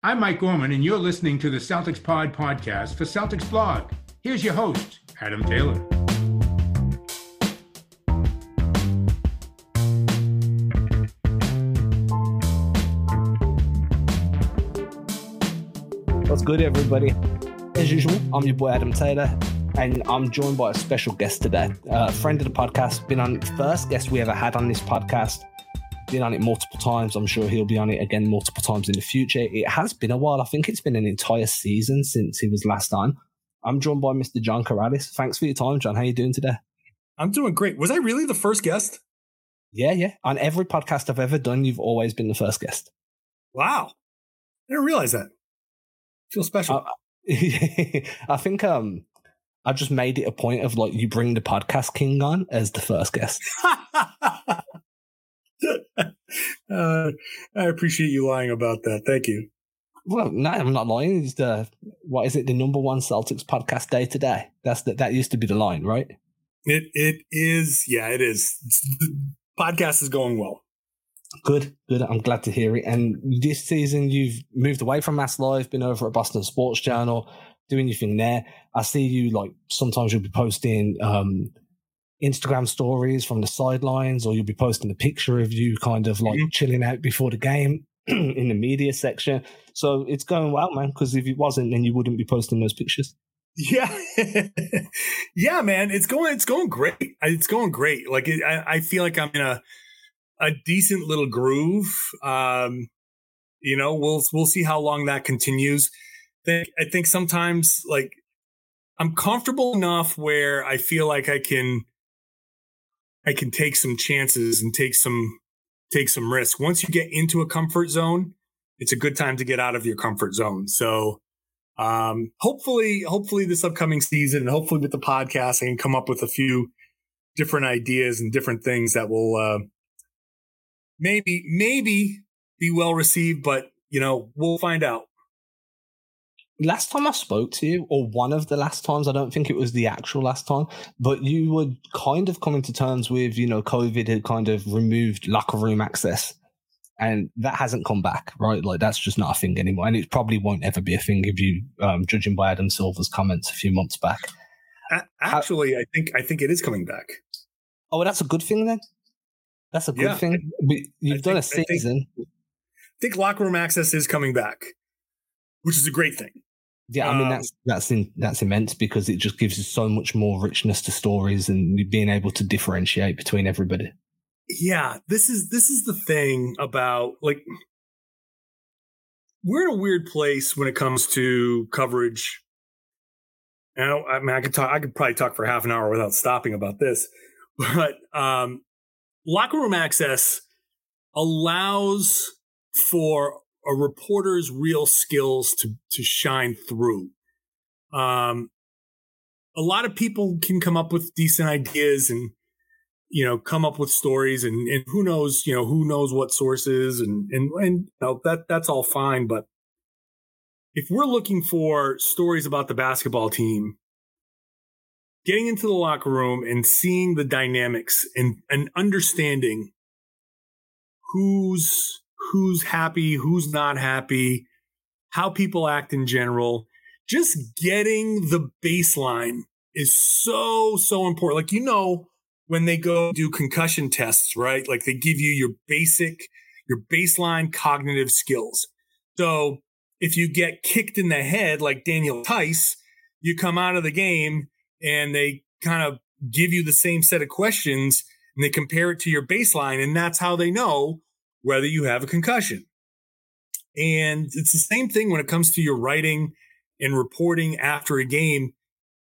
I'm Mike Gorman, and you're listening to the Celtics Pod podcast for Celtics Blog. Here's your host, Adam Taylor. What's good, everybody? As usual, I'm your boy Adam Taylor, and I'm joined by a special guest today. A friend of the podcast, been on first guest we ever had on this podcast. Been on it multiple times. I'm sure he'll be on it again multiple times in the future. It has been a while. I think it's been an entire season since he was last on. I'm joined by Mr. John Karalis. Thanks for your time, John. How you doing today? I'm doing great. Was I really the first guest? Yeah, yeah. On every podcast I've ever done, you've always been the first guest. Wow. I didn't realize that. Feel special. I, I think um I just made it a point of like you bring the podcast king on as the first guest. uh, I appreciate you lying about that. Thank you. Well, no, I'm not lying. It's the what is it? The number one Celtics podcast day to day. That's the, that used to be the line, right? It it is. Yeah, it is. the podcast is going well. Good, good. I'm glad to hear it. And this season, you've moved away from Mass Live, been over at Boston Sports Journal, doing your thing there. I see you like sometimes you'll be posting um, Instagram stories from the sidelines, or you'll be posting a picture of you kind of like mm-hmm. chilling out before the game in the media section. So it's going well, man. Because if it wasn't, then you wouldn't be posting those pictures. Yeah, yeah, man. It's going. It's going great. It's going great. Like it, I, I feel like I'm in a a decent little groove. Um, you know, we'll we'll see how long that continues. I think sometimes like I'm comfortable enough where I feel like I can I can take some chances and take some take some risks. Once you get into a comfort zone, it's a good time to get out of your comfort zone. So um, hopefully, hopefully this upcoming season, and hopefully with the podcast, I can come up with a few different ideas and different things that will uh, maybe maybe be well received, but you know we'll find out. Last time I spoke to you, or one of the last times, I don't think it was the actual last time, but you were kind of coming to terms with, you know, COVID had kind of removed locker room access and that hasn't come back, right? Like that's just not a thing anymore, and it probably won't ever be a thing if you, um, judging by Adam Silver's comments a few months back. Actually, How, I think I think it is coming back. Oh, well, that's a good thing then. That's a good yeah, thing. You've I done think, a season. I think, I think, locker room access is coming back, which is a great thing. Yeah, I mean um, that's that's in, that's immense because it just gives you so much more richness to stories and being able to differentiate between everybody. Yeah, this is this is the thing about like we're in a weird place when it comes to coverage. Now, I mean, I could talk. I could probably talk for half an hour without stopping about this, but um, locker room access allows for a reporter's real skills to to shine through. Um, a lot of people can come up with decent ideas and you know come up with stories and, and who knows you know who knows what sources and and and you know, that that's all fine but if we're looking for stories about the basketball team getting into the locker room and seeing the dynamics and, and understanding who's who's happy, who's not happy, how people act in general, just getting the baseline is so so important. Like you know when they go do concussion tests, right? Like they give you your basic your baseline cognitive skills. So if you get kicked in the head like Daniel Theis, you come out of the game and they kind of give you the same set of questions and they compare it to your baseline. And that's how they know whether you have a concussion. And it's the same thing when it comes to your writing and reporting after a game.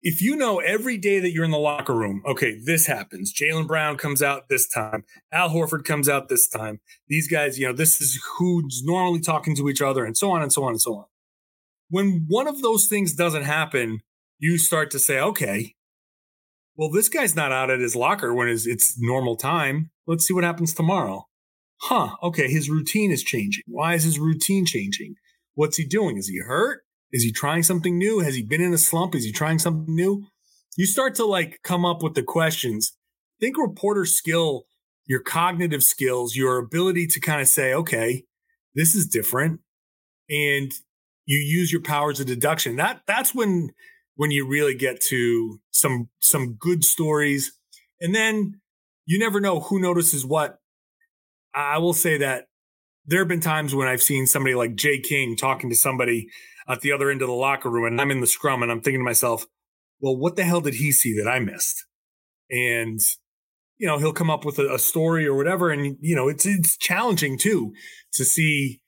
If you know every day that you're in the locker room, okay, this happens. Jaylen Brown comes out this time. Al Horford comes out this time. These guys, you know, this is who's normally talking to each other and so on and so on and so on. When one of those things doesn't happen, you start to say, okay, well, this guy's not out at his locker when it's, normal time. Let's see what happens tomorrow. Huh. Okay. His routine is changing. Why is his routine changing? What's he doing? Is he hurt? Is he trying something new? Has he been in a slump? Is he trying something new? You start to like come up with the questions. Think reporter skill, your cognitive skills, your ability to kind of say, okay, this is different. and you use your powers of deduction. That that's when when you really get to some some good stories. And then you never know who notices what. I will say that there have been times when I've seen somebody like Jay King talking to somebody at the other end of the locker room and I'm in the scrum and I'm thinking to myself, well, what the hell did he see that I missed? And you know, he'll come up with a, a story or whatever. And, you know, it's, it's challenging too to see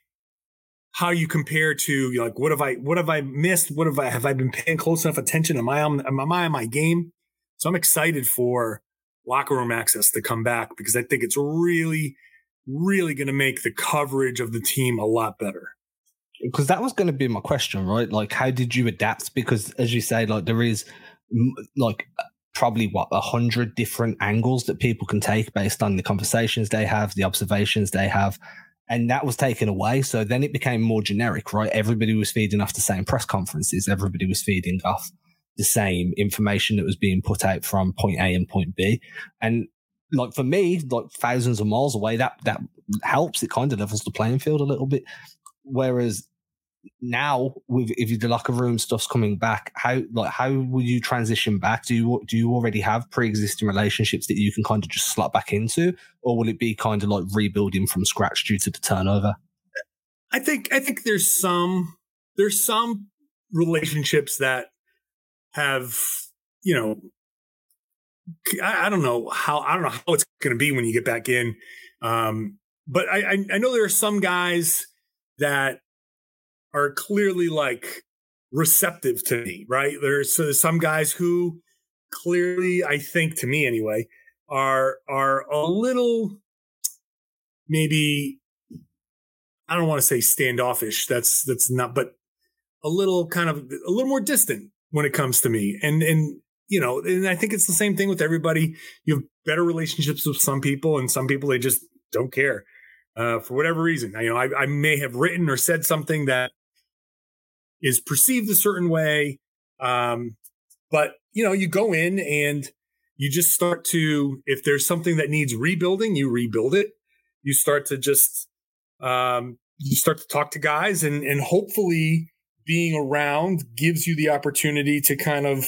how you compare to like what have I what have I missed? What have I have I been paying close enough attention? Am I on am I on my game? So I'm excited for locker room access to come back because I think it's really, really going to make the coverage of the team a lot better. Because that was going to be my question, right? Like, how did you adapt? Because as you say, like there is like probably what a hundred different angles that people can take based on the conversations they have, the observations they have. And that was taken away. So then it became more generic, right? Everybody was feeding off the same press conferences. Everybody was feeding off the same information that was being put out from point A and point B. And like for me, like thousands of miles away, that that helps. It kind of levels the playing field a little bit. Whereas now with if the locker room stuff's coming back how like how will you transition back do you do you already have pre-existing relationships that you can kind of just slot back into or will it be kind of like rebuilding from scratch due to the turnover i think i think there's some there's some relationships that have you know I, I don't know how i don't know how it's going to be when you get back in um but I, I know there are some guys that are clearly like receptive to me, right? There's uh, some guys who clearly, I think to me anyway, are are a little maybe I don't want to say standoffish. That's that's not, but a little kind of a little more distant when it comes to me. And and you know, and I think it's the same thing with everybody. You have better relationships with some people, and some people they just don't care uh, for whatever reason. You know, I, I may have written or said something that is perceived a certain way. Um, but you know, you go in and you just start to, if there's something that needs rebuilding, you rebuild it. You start to just, um, you start to talk to guys and, and hopefully being around gives you the opportunity to kind of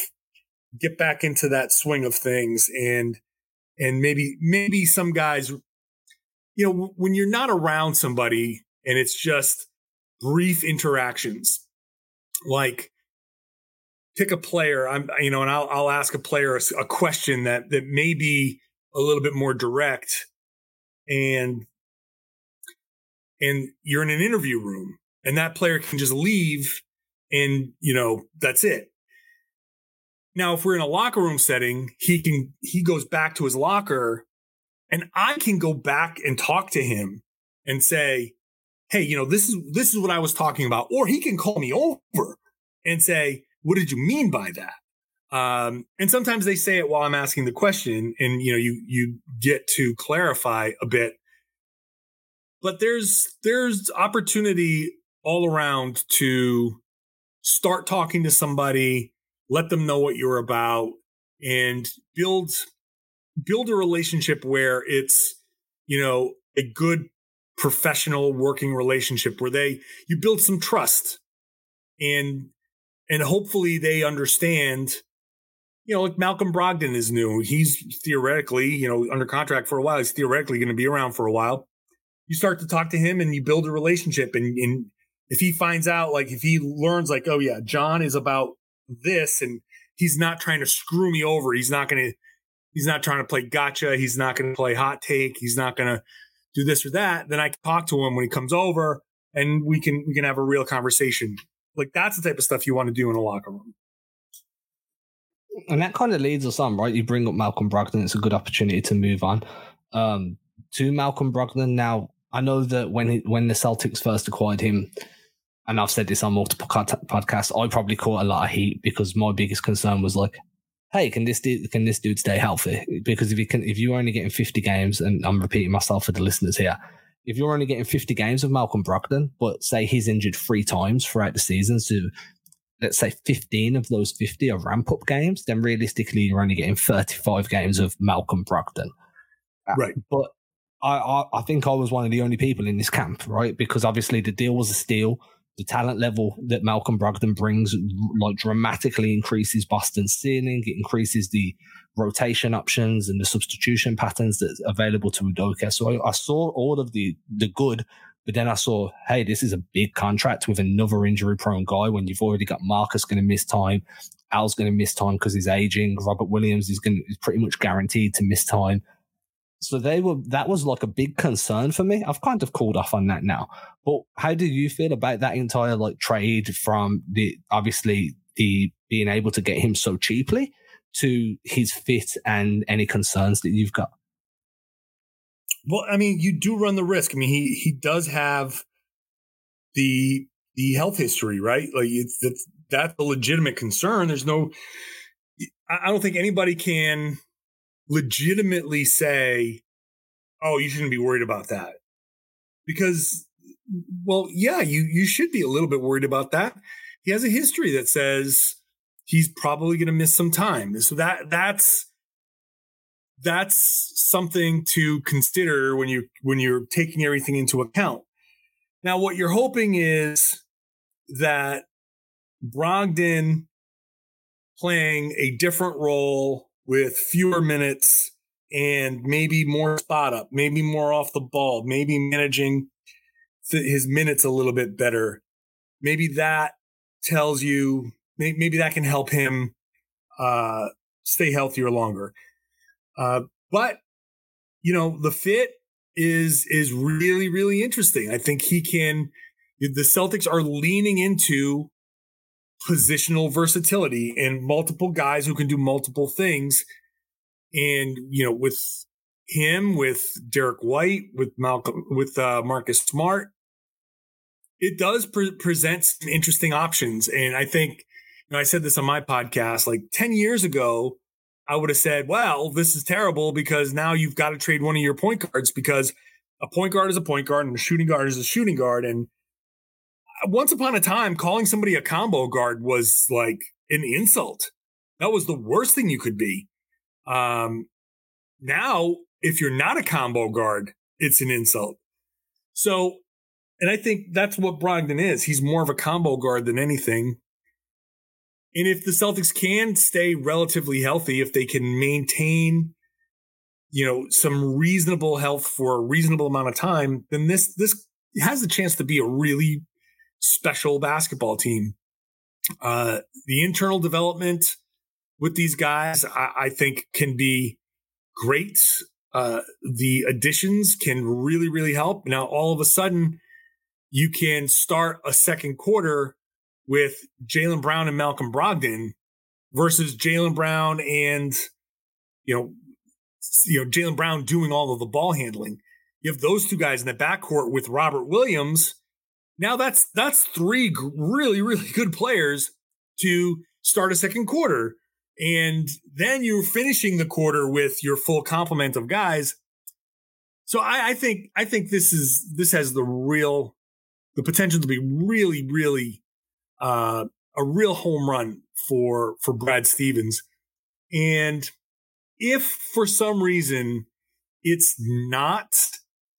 get back into that swing of things and, and maybe, maybe some guys, you know, when you're not around somebody and it's just brief interactions, like pick a player. I'm, you know, and I'll, I'll ask a player a, a question that, that may be a little bit more direct and, and you're in an interview room and that player can just leave and, you know, that's it. Now, if we're in a locker room setting, he can, he goes back to his locker and I can go back and talk to him and say, hey, you know, this is this is what I was talking about. Or he can call me over and say, what did you mean by that? Um, and sometimes they say it while I'm asking the question, and you know, you you get to clarify a bit. But there's there's opportunity all around to start talking to somebody, let them know what you're about, and build build a relationship where it's you know a good professional working relationship where they you build some trust. And and hopefully they understand you know like malcolm brogdon is new. He's theoretically you know under contract for a while. He's theoretically going to be around for a while. You start to talk to him and you build a relationship and, and if he finds out like if he learns like oh yeah john is about this and he's not trying to screw me over he's not going to he's not trying to play gotcha he's not going to play hot take he's not going to do this or that, then I can talk to him when he comes over and we can we can have a real conversation. Like that's the type of stuff you want to do in a locker room. And that kind of leads us on, right? You bring up Malcolm Brogdon, it's a good opportunity to move on. Um, to Malcolm Brogdon now, I know that when he, when the Celtics first acquired him, and I've said this on multiple podcasts, I probably caught a lot of heat because my biggest concern was like, hey, can this dude, can this dude stay healthy? Because if you can, if you're only getting 50 games, and I'm repeating myself for the listeners here, if you're only getting 50 games of Malcolm Brogdon, but say he's injured three times throughout the season, so let's say 15 of those 50 are ramp up games, then realistically you're only getting 35 games of Malcolm Brogdon. Uh, right. But I, I, I think I was one of the only people in this camp, right? Because obviously the deal was a steal. The talent level that Malcolm Brogdon brings like dramatically increases Boston's ceiling. It increases the rotation options and the substitution patterns that's available to Udoka. So I, I, saw all of the the good, but then I saw, hey, this is a big contract with another injury prone guy when you've already got Marcus going to miss time. Al's going to miss time because he's aging. Robert Williams is going is pretty much guaranteed to miss time. So they were that was like a big concern for me. I've kind of called off on that now. But how do you feel about that entire like trade from the obviously the being able to get him so cheaply to his fit and any concerns that you've got? Well, I mean, you do run the risk. I mean, he he does have the the health history, right? Like it's that's that's a legitimate concern. There's no I don't think anybody can legitimately say, "Oh, you shouldn't be worried about that," because, well, yeah, you you should be a little bit worried about that. He has a history that says he's probably going to miss some time, so that that's that's something to consider when you when you're taking everything into account. Now, what you're hoping is that Brogdon playing a different role with fewer minutes and maybe more spot up, maybe more off the ball, maybe managing his minutes a little bit better. Maybe that tells you, maybe that can help him uh, stay healthier longer. Uh, but you know, the fit is is really really interesting. I think he can. The Celtics are leaning into positional versatility and multiple guys who can do multiple things. And, you know, with him, with Derrick White, with Malcolm, with uh, Marcus Smart, it does pre- present some interesting options. And I think, you know, I said this on my podcast like 10 years ago, I would have said, well, this is terrible because now you've got to trade one of your point guards because a point guard is a point guard and a shooting guard is a shooting guard. And once upon a time, calling somebody a combo guard was like an insult. That was the worst thing you could be. Um, now, if you're not a combo guard, it's an insult. So, and I think that's what Brogdon is. He's more of a combo guard than anything. And if the Celtics can stay relatively healthy, if they can maintain, you know, some reasonable health for a reasonable amount of time, then this this has a chance to be a really special basketball team. Uh, the internal development with these guys, I, I think, can be great. Uh, the additions can really, really help. Now, all of a sudden, you can start a second quarter with Jaylen Brown and Malcolm Brogdon versus Jaylen Brown and you know, you know Jaylen Brown doing all of the ball handling. You have those two guys in the backcourt with Robert Williams now that's that's three really really good players to start a second quarter, and then you're finishing the quarter with your full complement of guys. So I, I think I think this is this has the real the potential to be really really uh, a real home run for for Brad Stevens, and if for some reason it's not,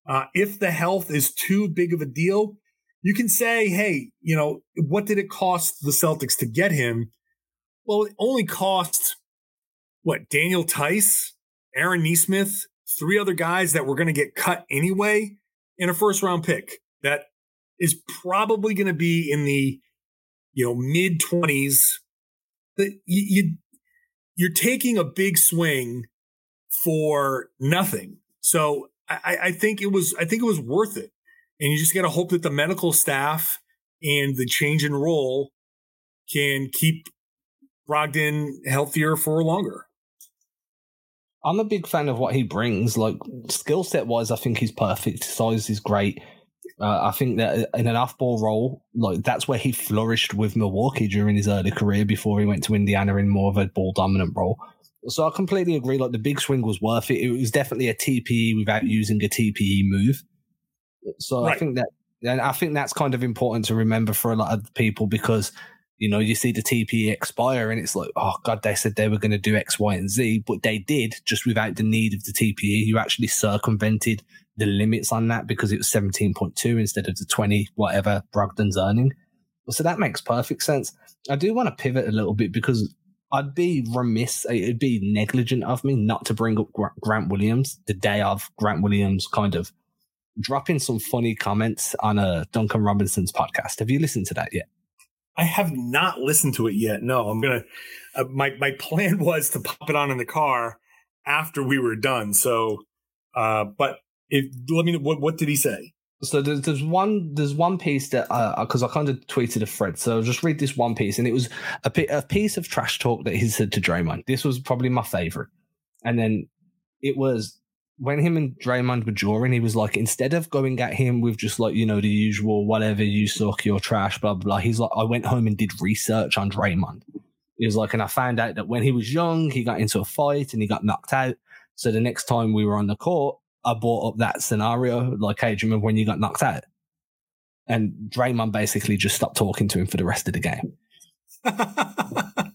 uh, if the health is too big of a deal, you can say, hey, you know, what did it cost the Celtics to get him? Well, it only cost what Daniel Theis, Aaron Nesmith, three other guys that were going to get cut anyway in a first round pick that is probably going to be in the you know mid 20s that you you're taking a big swing for nothing. So I, I think it was i think it was worth it and you just got to hope that the medical staff and the change in role can keep Brogdon healthier for longer. I'm a big fan of what he brings. Like skill set wise, I think he's perfect. Size is great. Uh, I think that in an off-ball role, like that's where he flourished with Milwaukee during his early career before he went to Indiana in more of a ball dominant role. So I completely agree. Like the big swing was worth it. It was definitely a TPE without using a TPE move. So right. I think that, and I think that's kind of important to remember for a lot of people because you know you see the TPE expire and it's like, oh god, they said they were going to do X, Y, and Z, but they did just without the need of the TPE. You actually circumvented the limits on that because it was seventeen point two instead of the twenty whatever Brogdon's earning. So that makes perfect sense. I do want to pivot a little bit because I'd be remiss, it'd be negligent of me not to bring up Grant Williams the day of Grant Williams kind of dropping some funny comments on a uh, Duncan Robinson's podcast. Have you listened to that yet? I have not listened to it yet. No, I'm gonna. Uh, my my plan was to pop it on in the car after we were done. So, uh, but if let me know what what did he say? So there's, there's one there's one piece that because uh, I kind of tweeted a thread. So I'll just read this one piece, and it was a, a piece of trash talk that he said to Draymond. This was probably my favorite, and then it was when him and Draymond were drawing, he was like, instead of going at him with just like, you know, the usual, whatever, you suck, you're trash, blah, blah, blah. He's like, I went home and did research on Draymond. He was like, and I found out that when he was young, he got into a fight and he got knocked out. So the next time we were on the court, I brought up that scenario, like, hey, do you remember when you got knocked out? And Draymond basically just stopped talking to him for the rest of the game.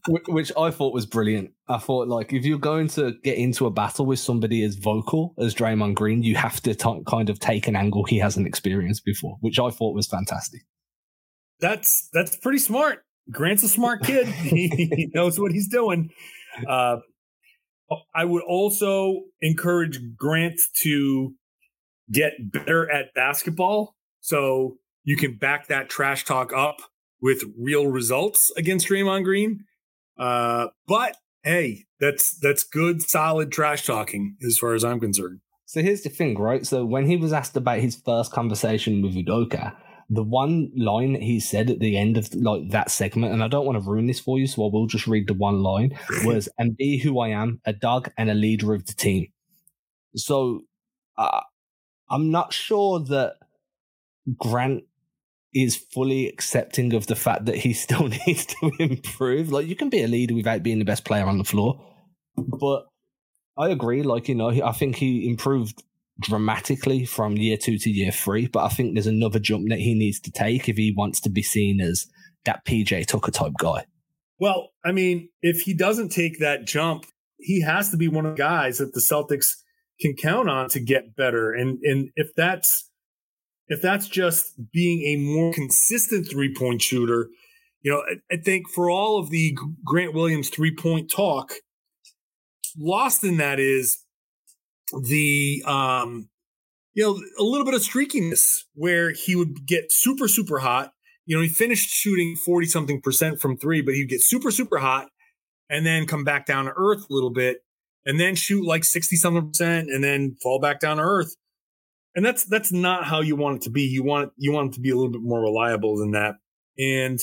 Which I thought was brilliant. I thought like if you're going to get into a battle with somebody as vocal as Draymond Green, you have to t- kind of take an angle he hasn't experienced before, which I thought was fantastic. That's that's pretty smart. Grant's a smart kid. he knows what he's doing. Uh, I would also encourage Grant to get better at basketball, so you can back that trash talk up with real results against Draymond Green. Uh, but hey, that's that's good, solid trash talking as far as I'm concerned. So here's the thing, right? So when he was asked about his first conversation with Udoka, the one line that he said at the end of like that segment, and I don't want to ruin this for you, so I will just read the one line was "and be who I am, a dog and a leader of the team." So uh, I'm not sure that Grant is fully accepting of the fact that he still needs to improve. Like you can be a leader without being the best player on the floor, but I agree. Like you know, I think he improved dramatically from year two to year three, but I think there's another jump that he needs to take if he wants to be seen as that PJ Tucker type guy. Well, I mean, if he doesn't take that jump, he has to be one of the guys that the Celtics can count on to get better. And and if that's if that's just being a more consistent three point shooter, you know, I, I think for all of the Grant Williams three point talk, lost in that is the, um, you know, a little bit of streakiness where he would get super, super hot. You know, he finished shooting 40 something percent from three, but he'd get super, super hot and then come back down to earth a little bit and then shoot like 60 something percent and then fall back down to earth and that's that's not how you want it to be. You want you want it to be a little bit more reliable than that. And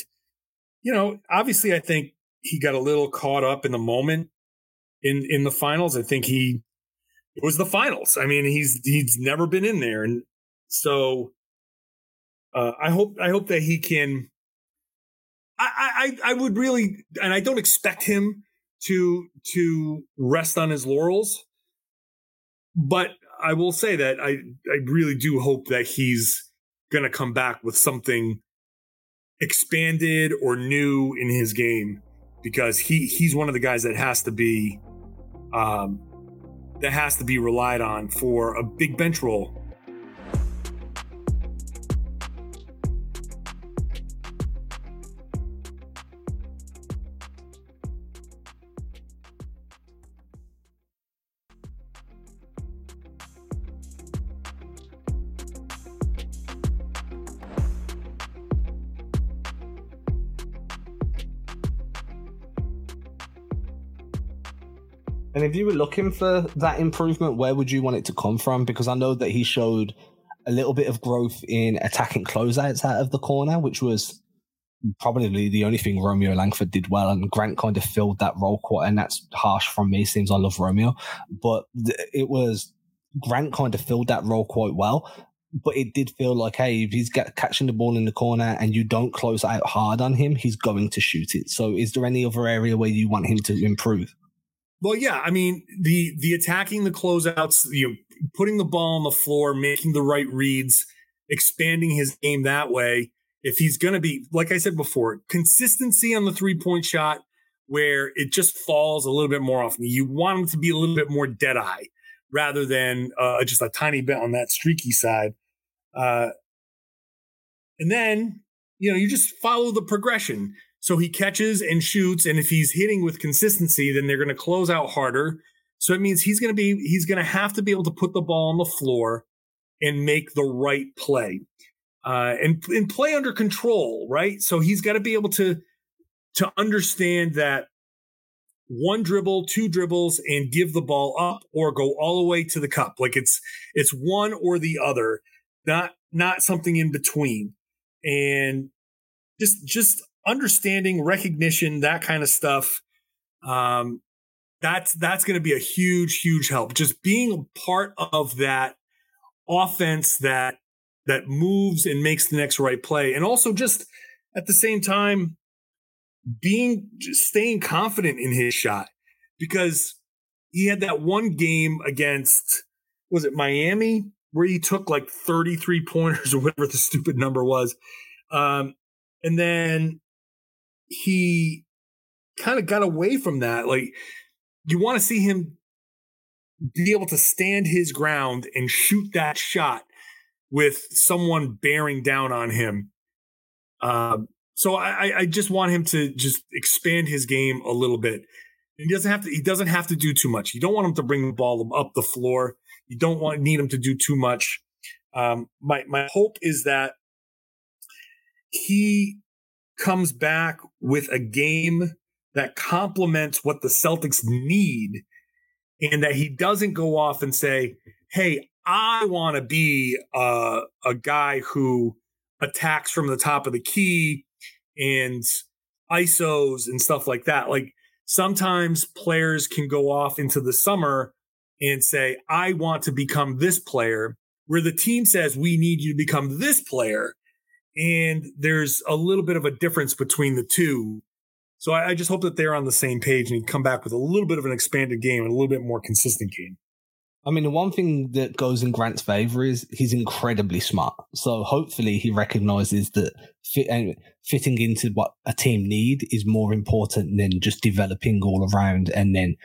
you know, obviously, I think he got a little caught up in the moment in in the finals. I think he it was the finals. I mean, he's he's never been in there, and so uh, I hope I hope that he can. I, I I would really, and I don't expect him to to rest on his laurels, but I will say that I I really do hope that he's going to come back with something expanded or new in his game because he he's one of the guys that has to be um that has to be relied on for a big bench role if you were looking for that improvement, where would you want it to come from? Because I know that he showed a little bit of growth in attacking closeouts out of the corner, which was probably the only thing Romeo Langford did well. And Grant kind of filled that role quite, and that's harsh from me. Seems I love Romeo, but it was Grant kind of filled that role quite well. But it did feel like, hey, if he's get, catching the ball in the corner and you don't close out hard on him, he's going to shoot it. So, is there any other area where you want him to improve? Well, yeah, I mean the the attacking the closeouts, you know, putting the ball on the floor, making the right reads, expanding his game that way. If he's going to be, like I said before, consistency on the three point shot where it just falls a little bit more often. You want him to be a little bit more dead eye rather than uh, just a tiny bit on that streaky side. Uh, and then you know, you just follow the progression. So he catches and shoots, and if he's hitting with consistency, then they're going to close out harder. So it means he's going to be he's going to have to be able to put the ball on the floor and make the right play, uh, and and play under control, right? So he's got to be able to to understand that one dribble, two dribbles, and give the ball up or go all the way to the cup. Like it's it's one or the other, not not something in between. And just just understanding, recognition, that kind of stuff. Um, that's that's going to be a huge, huge help. Just being a part of that offense that that moves and makes the next right play, and also just at the same time being staying confident in his shot because he had that one game against was it Miami where he took like 33 pointers or whatever the stupid number was um, and then he kind of got away from that like you want to see him be able to stand his ground and shoot that shot with someone bearing down on him um, so I, I just want him to just expand his game a little bit. He doesn't have to. He doesn't have to do too much. You don't want him to bring the ball up the floor. You don't want need him to do too much. Um, my my hope is that he comes back with a game that complements what the Celtics need, and that he doesn't go off and say, "Hey, I want to be a, a guy who attacks from the top of the key and ISOs and stuff like that. Like sometimes players can go off into the summer and say, I want to become this player, where the team says, we need you to become this player. And there's a little bit of a difference between the two. So I, I just hope that they're on the same page and come back with a little bit of an expanded game and a little bit more consistent game. I mean, the one thing that goes in Grant's favor is he's incredibly smart. So hopefully he recognizes that fit, uh, fitting into what a team need is more important than just developing all around and then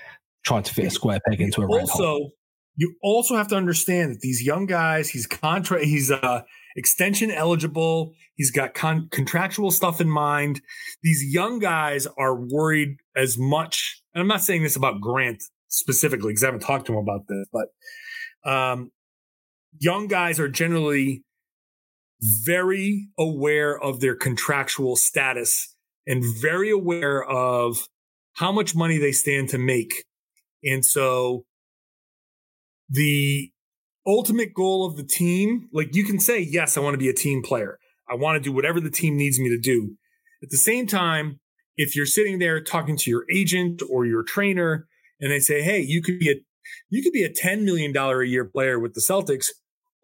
trying to fit a square peg into a round also, hole. You also have to understand that these young guys, he's contract, he's uh, extension eligible. He's got con- contractual stuff in mind. These young guys are worried as much. And I'm not saying this about Grant specifically because I haven't talked to him about this, but um, young guys are generally very aware of their contractual status and very aware of how much money they stand to make. And so the ultimate goal of the team, like you can say, yes, I want to be a team player. I want to do whatever the team needs me to do. At the same time, if you're sitting there talking to your agent or your trainer and they say, "Hey, you could be a you could be a ten million dollar a year player with the Celtics,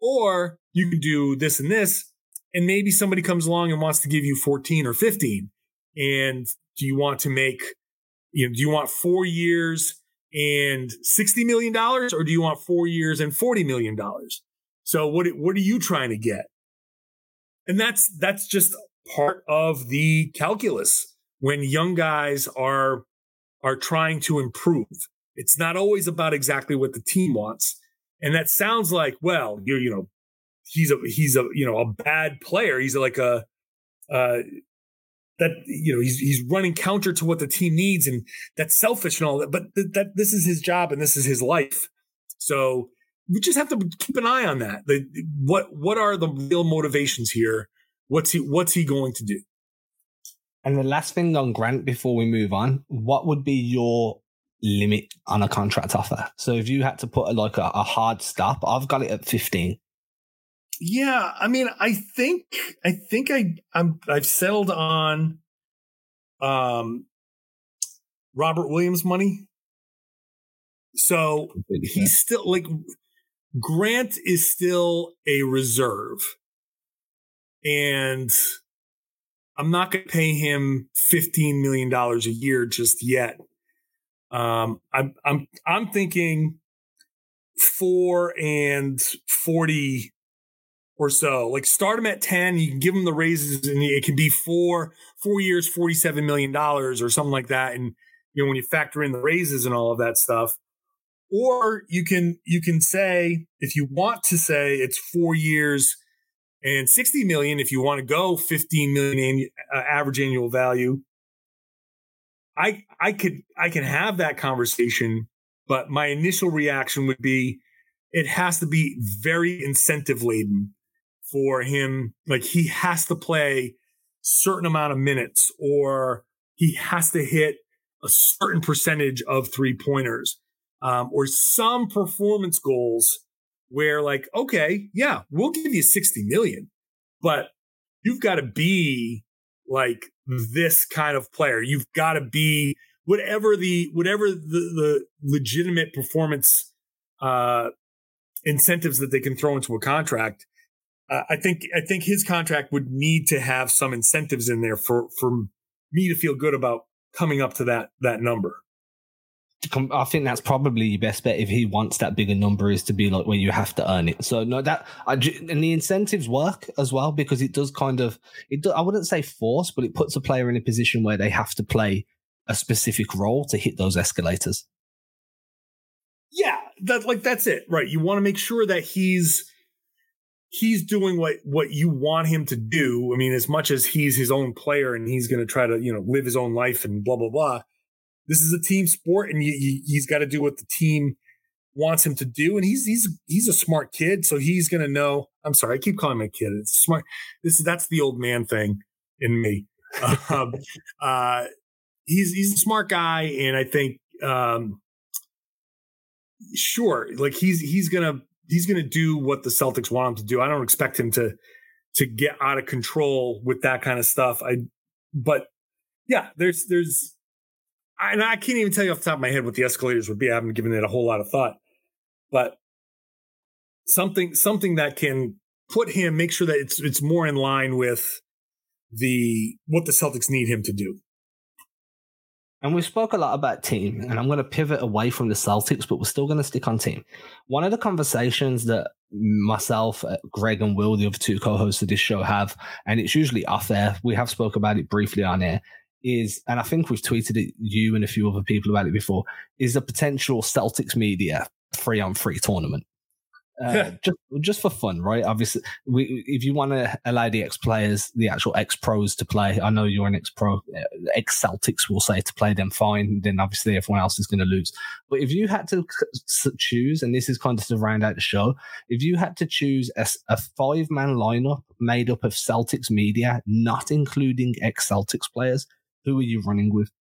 or you could do this and this," and maybe somebody comes along and wants to give you fourteen or fifteen, and do you want to make you know do you want four years and sixty million dollars, or do you want four years and forty million dollars? So what what are you trying to get? And that's that's just part of the calculus when young guys are are trying to improve. It's not always about exactly what the team wants. And that sounds like, well, you're you know, he's a he's a you know a bad player. He's like a uh that you know he's he's running counter to what the team needs and that's selfish and all that. But th- that this is his job and this is his life. So we just have to keep an eye on that. The, what what are the real motivations here? What's he what's he going to do? And the last thing on Grant before we move on, what would be your limit on a contract offer? So if you had to put a, like a, a hard stop, I've got it at 15. Yeah, I mean, I think I think I I'm I've settled on um Robert Williams money. So he's still like Grant is still a reserve. And I'm not going to pay him $15 million a year just yet. Um, I'm, I'm, I'm thinking four and 40 or so. Like start him at 10, you can give him the raises and it can be four, four years, $47 million or something like that. And, you know, when you factor in the raises and all of that stuff, or you can, you can say, if you want to say it's four years, and 60 million if you want to go 15 million uh, average annual value. I I could I can have that conversation, but my initial reaction would be it has to be very incentive laden for him. Like he has to play certain amount of minutes or he has to hit a certain percentage of three pointers um, or some performance goals where like okay yeah we'll give you 60 million but you've got to be like this kind of player you've got to be whatever the whatever the, the legitimate performance uh incentives that they can throw into a contract uh, i think i think his contract would need to have some incentives in there for for me to feel good about coming up to that that number I think that's probably your best bet if he wants that bigger number is to be like where you have to earn it. So no, that I, and the incentives work as well because it does kind of it. Do, I wouldn't say force, but it puts a player in a position where they have to play a specific role to hit those escalators. Yeah, that like that's it, right? You want to make sure that he's he's doing what what you want him to do. I mean, as much as he's his own player and he's going to try to you know live his own life and blah blah blah this is a team sport, and you, you, he's got to do what the team wants him to do. And he's he's he's a smart kid, so he's going to know. I'm sorry, I keep calling him a kid. It's smart. This is that's the old man thing in me. um, uh, he's he's a smart guy, and I think um, sure, like he's he's gonna he's gonna do what the Celtics want him to do. I don't expect him to to get out of control with that kind of stuff. I but yeah, there's there's and I can't even tell you off the top of my head what the escalators would be. I haven't given it a whole lot of thought, but something something that can put him make sure that it's it's more in line with the what the Celtics need him to do. And we spoke a lot about team, and I'm going to pivot away from the Celtics, but we're still going to stick on team. One of the conversations that myself, uh, Greg, and Will, the other two co-hosts of this show, have, and it's usually off air. We have spoke about it briefly on air is, and I think we've tweeted it, you and a few other people about it before, is a potential Celtics media free on free tournament. Uh, just just for fun, right? Obviously, we, if you want to allow the ex players, the actual ex pros to play, I know you're an ex pro, uh, ex Celtics will say to play them fine. Then obviously everyone else is going to lose. But if you had to choose, and this is kind of to round out the show, if you had to choose a, a five man lineup made up of Celtics media, not including ex Celtics players, who are you running with?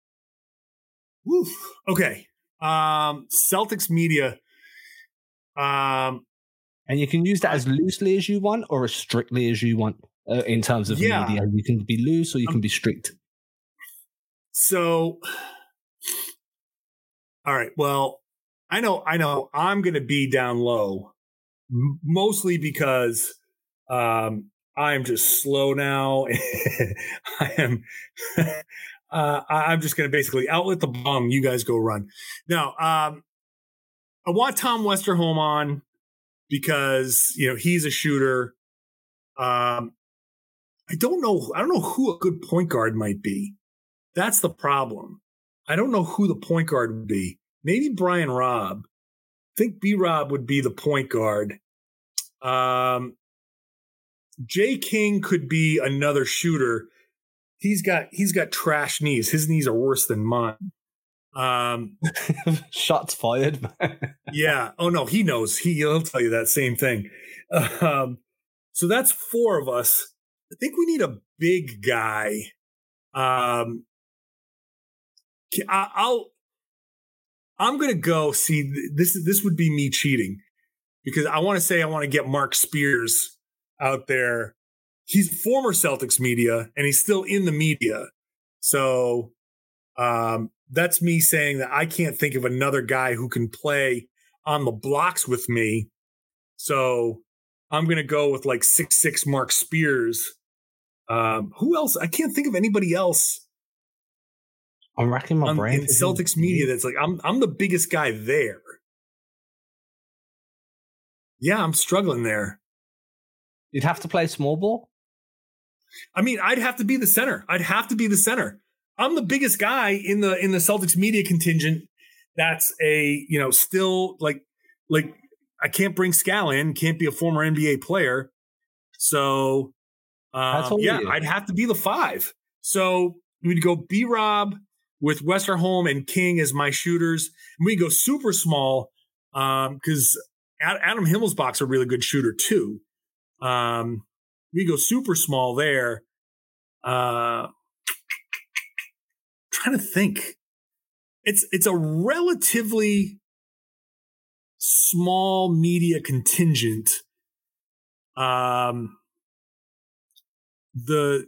Woof. Okay. Um, Celtics media. Um, and you can use that as loosely as you want or as strictly as you want uh, in terms of yeah. media. You can be loose or you um, can be strict. So, all right. Well, I know, I know I'm going to be down low mostly because um, I'm just slow now. I am. uh, I'm just going to basically outlet the bomb. You guys go run. Now, um, I want Tom Westerholm on because you know he's a shooter. Um, I don't know. I don't know who a good point guard might be. That's the problem. I don't know who the point guard would be. Maybe Brian Robb. I think B Rob would be the point guard. Um, Jay King could be another shooter. He's got he's got trash knees. His knees are worse than mine. Um, shots fired. yeah. Oh no, he knows. He he'll tell you that same thing. Um, so that's four of us. I think we need a big guy. Um, I, I'll. I'm gonna go see this. This would be me cheating because I want to say I want to get Mark Spears out there. He's former Celtics media and he's still in the media. So um, that's me saying that I can't think of another guy who can play on the blocks with me. So I'm going to go with like six six Mark Spears. Um, who else? I can't think of anybody else. I'm racking my brain. In Celtics media, that's like I'm I'm the biggest guy there. Yeah, I'm struggling there. You'd have to play small ball. I mean, I'd have to be the center. I'd have to be the center. I'm the biggest guy in the in the Celtics media contingent. That's a you know still like like I can't bring Scal in. Can't be a former NBA player. So, um, yeah, I'd have to be the five. So we'd go B Rob with Westerholm and King as my shooters. And we go super small because um, Adam Himmelsbach's a really good shooter too. Um, we go super small there. Uh, trying to think. It's it's a relatively small media contingent. Um, the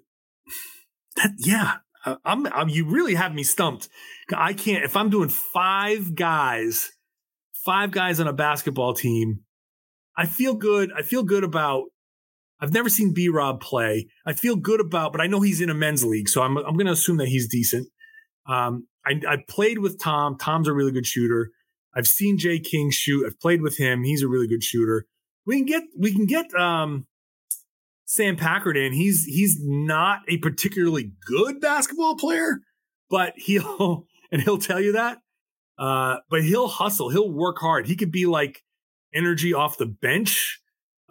that yeah, I'm, I'm you really have me stumped. I can't if I'm doing five guys, five guys on a basketball team. I feel good. I feel good about I've never seen B Rob play. I feel good about, but I know he's in a men's league, so I'm I'm going to assume that he's decent. Um, I, I played with Tom. Tom's a really good shooter. I've seen Jay King shoot. I've played with him. He's a really good shooter. We can get we can get um, Sam Packard in. He's he's not a particularly good basketball player, but he'll and he'll tell you that. Uh, but he'll hustle. He'll work hard. He could be like energy off the bench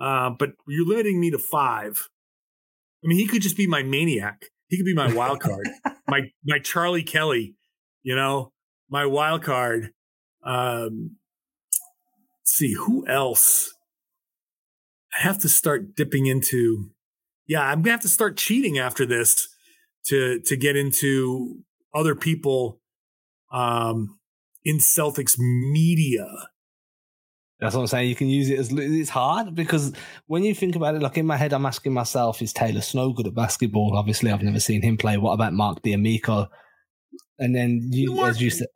uh, but you're limiting me to five. I mean, he could just be my maniac. He could be my wild card, my my Charlie Kelly. You know, my wild card. Um, see who else. I have to start dipping into. Yeah, I'm gonna have to start cheating after this to to get into other people um, in Celtics media that's what I'm saying. You can use it as it's hard because when you think about it, like in my head, I'm asking myself, is Taylor Snow good at basketball? Obviously, I've never seen him play. What about Mark D'Amico? And then you, Mark, as you said,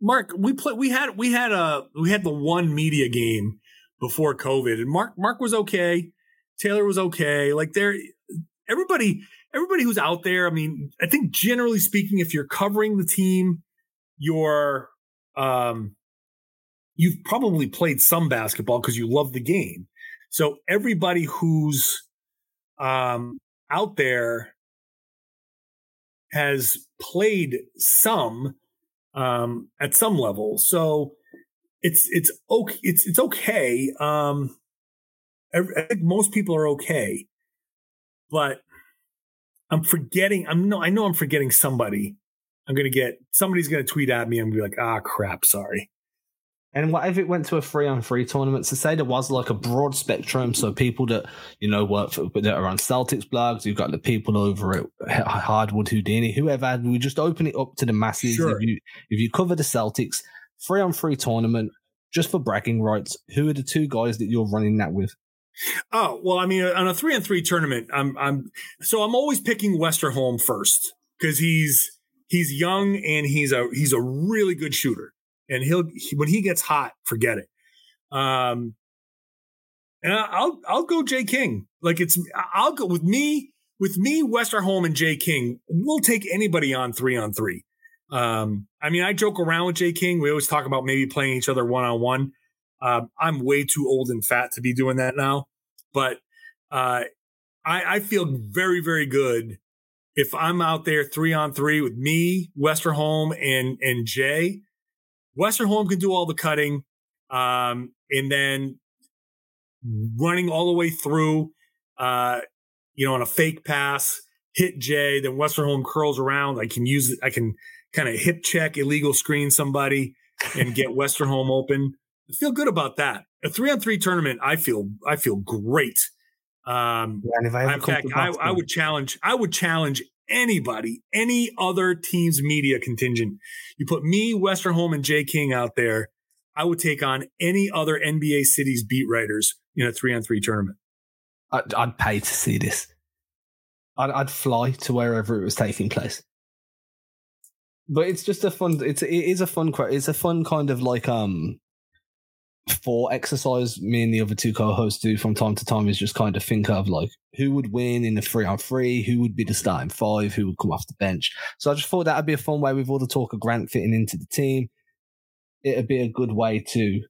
Mark, we play. We had we had a we had the one media game before COVID, and Mark Mark was okay. Taylor was okay. Like there, everybody everybody who's out there. I mean, I think generally speaking, if you're covering the team, you're um you've probably played some basketball because you love the game. So everybody who's um, out there has played some um, at some level. So it's it's okay. It's it's okay. Um, I, I think most people are okay, but I'm forgetting. I'm no. I know I'm forgetting somebody. I'm gonna get somebody's gonna tweet at me. I'm gonna be like, ah, crap. Sorry. And what if it went to a free on free tournament? To say there was like a broad spectrum, so people that you know work for that are on Celtics blogs, you've got the people over at Hardwood Houdini, whoever. We just open it up to the masses. Sure. If you if you cover the Celtics, free on free tournament, just for bragging rights. Who are the two guys that you're running that with? Oh well, I mean, on a three on three tournament, I'm I'm so I'm always picking Westerholm first because he's he's young and he's a he's a really good shooter and he'll he, when he gets hot, forget it. Um, and I'll I'll go Jay King. Like it's I'll go with me with me Westerholm and Jay King. We'll take anybody on three on three. Um, I mean, I joke around with Jay King. We always talk about maybe playing each other one on one. I'm way too old and fat to be doing that now, but uh, I, I feel very very good if I'm out there three on three with me, Westerholm, and and Jay Westerholm can do all the cutting, um, and then running all the way through, uh, you know, on a fake pass, hit Jay, then Westerholm curls around. I can use it. I can kind of hip check, illegal screen somebody, and get Westerholm open. I feel good about that. A three on three tournament, I feel I feel great. Um, yeah, and if I in fact, I, I would challenge. I would challenge anybody, any other team's media contingent. You put me, Westerholm, and Jay King out there, I would take on any other NBA cities beat writers in a three on three tournament. I'd, I'd, pay to see this. I'd, I'd, fly to wherever it was taking place. But it's just a fun. It's it is a fun. It's a fun kind of like um for exercise me and the other two co-hosts do from time to time is just kind of think of like who would win in the three on three, who would be the starting five, who would come off the bench. So I just thought that'd be a fun way with all the talk of Grant fitting into the team. It'd be a good way to.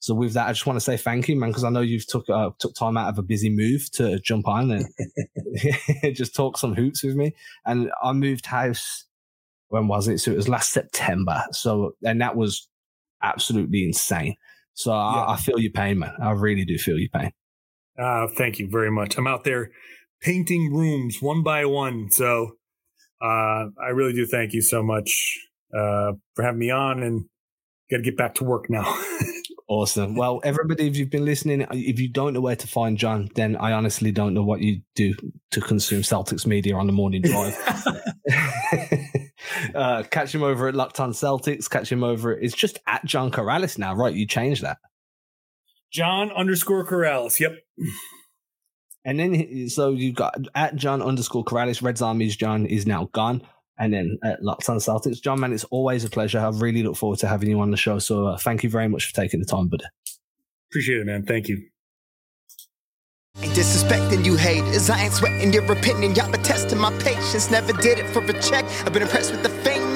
So with that, I just want to say thank you, man, because I know you've took uh, took time out of a busy move to jump on and just talk some hoops with me. And I moved house. When was it? So it was last September. So and that was absolutely insane. So yeah. I, I, feel your pain, man. I really do feel your pain. Uh, thank you very much. I'm out there painting rooms one by one. So uh, I really do thank you so much uh, for having me on and got to get back to work now. awesome. Well, everybody, if you've been listening, if you don't know where to find John, then I honestly don't know what you do to consume Celtics media on the morning drive. uh, catch him over at Locked On Celtics. Catch him over. It's just at John Karalis now, right? You changed that. John underscore Karalis. Yep. And then, so you've got at John underscore Karalis. Reds Army's John is now gone. And then at Locked on Celtics. John, man, it's always a pleasure. I really look forward to having you on the show. So uh, thank you very much for taking the time, buddy. Appreciate it, man. Thank you. Ain't disrespecting you haters. I ain't sweating your opinion. Y'all been testing my patience. Never did it for a check. I've been impressed with the